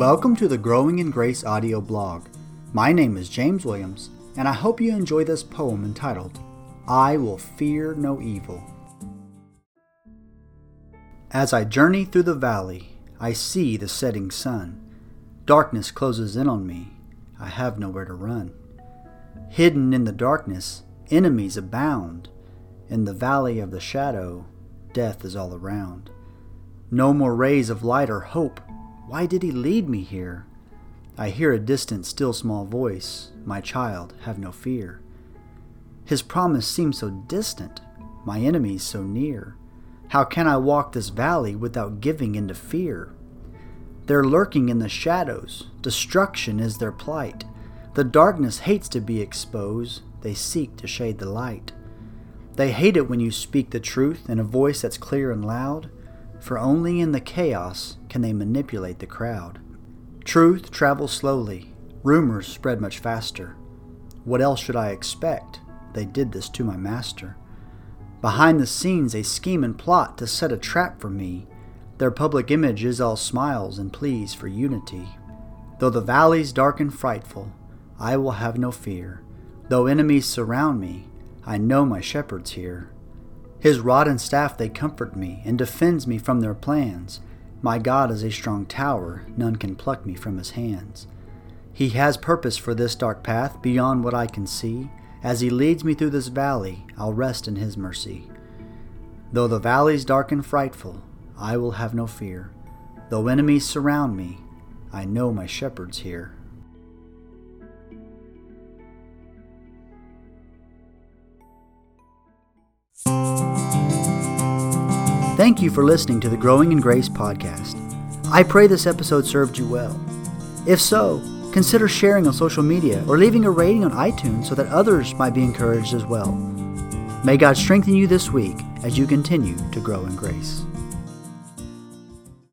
Welcome to the Growing in Grace audio blog. My name is James Williams, and I hope you enjoy this poem entitled, I Will Fear No Evil. As I journey through the valley, I see the setting sun. Darkness closes in on me. I have nowhere to run. Hidden in the darkness, enemies abound. In the valley of the shadow, death is all around. No more rays of light or hope. Why did he lead me here? I hear a distant, still small voice My child, have no fear. His promise seems so distant, my enemies so near. How can I walk this valley without giving into fear? They're lurking in the shadows, destruction is their plight. The darkness hates to be exposed, they seek to shade the light. They hate it when you speak the truth in a voice that's clear and loud, for only in the chaos can they manipulate the crowd. Truth travels slowly, rumors spread much faster. What else should I expect? They did this to my master. Behind the scenes, they scheme and plot to set a trap for me. Their public image is all smiles and pleas for unity. Though the valleys dark and frightful, I will have no fear. Though enemies surround me, I know my shepherd's here. His rod and staff they comfort me and defends me from their plans. My God is a strong tower, none can pluck me from his hands. He has purpose for this dark path beyond what I can see. As he leads me through this valley, I'll rest in his mercy. Though the valleys dark and frightful, I will have no fear. Though enemies surround me, I know my shepherd's here. Thank you for listening to the Growing in Grace podcast. I pray this episode served you well. If so, consider sharing on social media or leaving a rating on iTunes so that others might be encouraged as well. May God strengthen you this week as you continue to grow in grace.